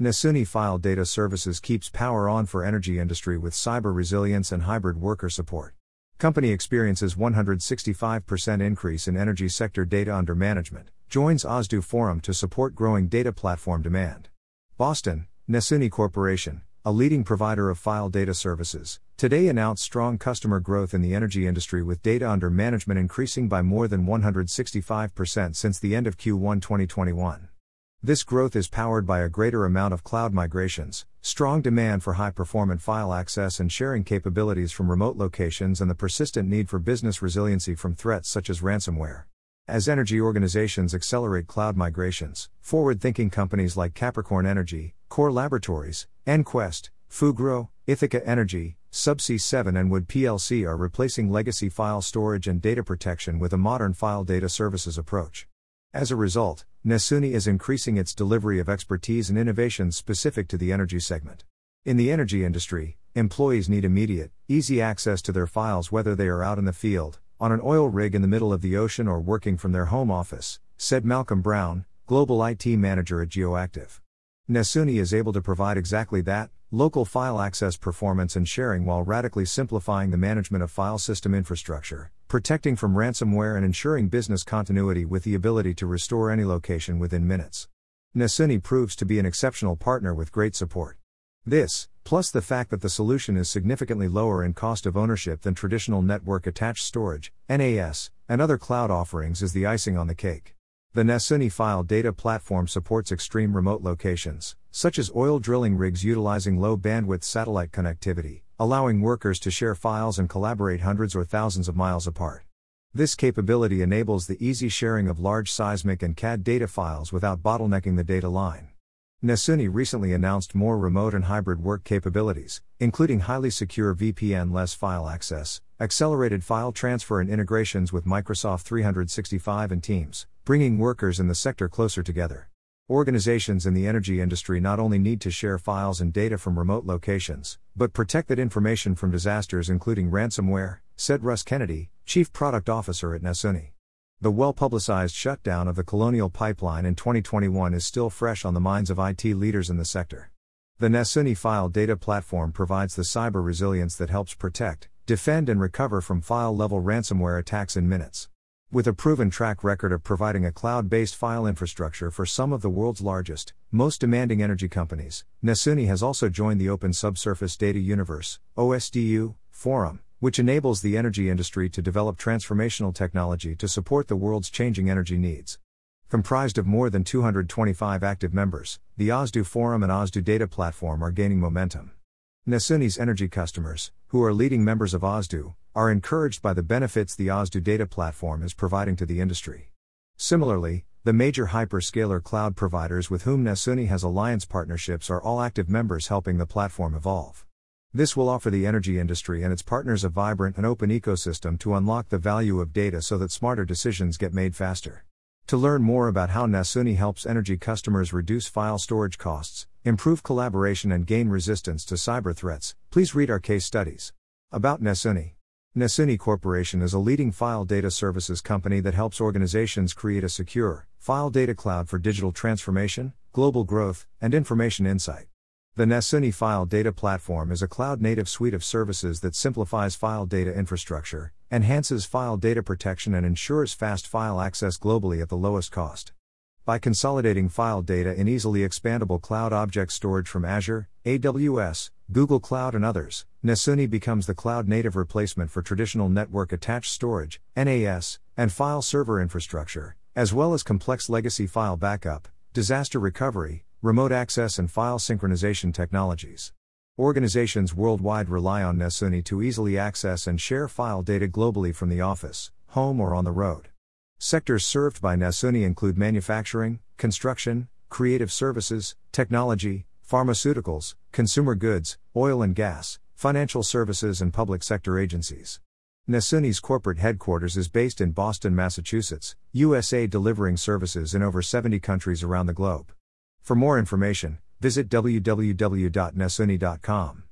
Nasuni File Data Services keeps power on for energy industry with cyber resilience and hybrid worker support. Company experiences 165% increase in energy sector data under management. Joins OSDU Forum to support growing data platform demand. Boston, Nasuni Corporation, a leading provider of file data services, today announced strong customer growth in the energy industry with data under management increasing by more than 165% since the end of Q1 2021. This growth is powered by a greater amount of cloud migrations, strong demand for high performant file access and sharing capabilities from remote locations, and the persistent need for business resiliency from threats such as ransomware. As energy organizations accelerate cloud migrations, forward thinking companies like Capricorn Energy, Core Laboratories, EnQuest, Fugro, Ithaca Energy, Subsea 7 and Wood PLC are replacing legacy file storage and data protection with a modern file data services approach. As a result, Nasuni is increasing its delivery of expertise and innovations specific to the energy segment. In the energy industry, employees need immediate, easy access to their files whether they are out in the field, on an oil rig in the middle of the ocean, or working from their home office, said Malcolm Brown, Global IT Manager at GeoActive. Nasuni is able to provide exactly that local file access performance and sharing while radically simplifying the management of file system infrastructure, protecting from ransomware and ensuring business continuity with the ability to restore any location within minutes. Nasuni proves to be an exceptional partner with great support. This, plus the fact that the solution is significantly lower in cost of ownership than traditional network attached storage, NAS, and other cloud offerings, is the icing on the cake. The Nasuni file data platform supports extreme remote locations, such as oil drilling rigs utilizing low bandwidth satellite connectivity, allowing workers to share files and collaborate hundreds or thousands of miles apart. This capability enables the easy sharing of large seismic and CAD data files without bottlenecking the data line. Nasuni recently announced more remote and hybrid work capabilities, including highly secure VPN less file access, accelerated file transfer, and integrations with Microsoft 365 and Teams, bringing workers in the sector closer together. Organizations in the energy industry not only need to share files and data from remote locations, but protect that information from disasters including ransomware, said Russ Kennedy, Chief Product Officer at Nasuni. The well publicized shutdown of the Colonial Pipeline in 2021 is still fresh on the minds of IT leaders in the sector. The Nasuni File Data Platform provides the cyber resilience that helps protect, defend, and recover from file level ransomware attacks in minutes. With a proven track record of providing a cloud based file infrastructure for some of the world's largest, most demanding energy companies, Nasuni has also joined the Open Subsurface Data Universe, OSDU, Forum, which enables the energy industry to develop transformational technology to support the world's changing energy needs. Comprised of more than 225 active members, the OSDU Forum and OSDU Data Platform are gaining momentum. Nasuni's energy customers, who are leading members of OSDU, are encouraged by the benefits the OSDU Data Platform is providing to the industry. Similarly, the major hyperscaler cloud providers with whom Nasuni has alliance partnerships are all active members helping the platform evolve. This will offer the energy industry and its partners a vibrant and open ecosystem to unlock the value of data so that smarter decisions get made faster. To learn more about how Nasuni helps energy customers reduce file storage costs, improve collaboration, and gain resistance to cyber threats, please read our case studies. About Nasuni. Nasuni Corporation is a leading file data services company that helps organizations create a secure, file data cloud for digital transformation, global growth, and information insight. The Nasuni File Data Platform is a cloud native suite of services that simplifies file data infrastructure, enhances file data protection, and ensures fast file access globally at the lowest cost. By consolidating file data in easily expandable cloud object storage from Azure, AWS, Google Cloud, and others, Nasuni becomes the cloud native replacement for traditional network attached storage, NAS, and file server infrastructure, as well as complex legacy file backup, disaster recovery, remote access, and file synchronization technologies. Organizations worldwide rely on Nasuni to easily access and share file data globally from the office, home, or on the road. Sectors served by Nasuni include manufacturing, construction, creative services, technology, pharmaceuticals, consumer goods, oil and gas, financial services, and public sector agencies. Nasuni's corporate headquarters is based in Boston, Massachusetts, USA, delivering services in over 70 countries around the globe. For more information, visit www.nasuni.com.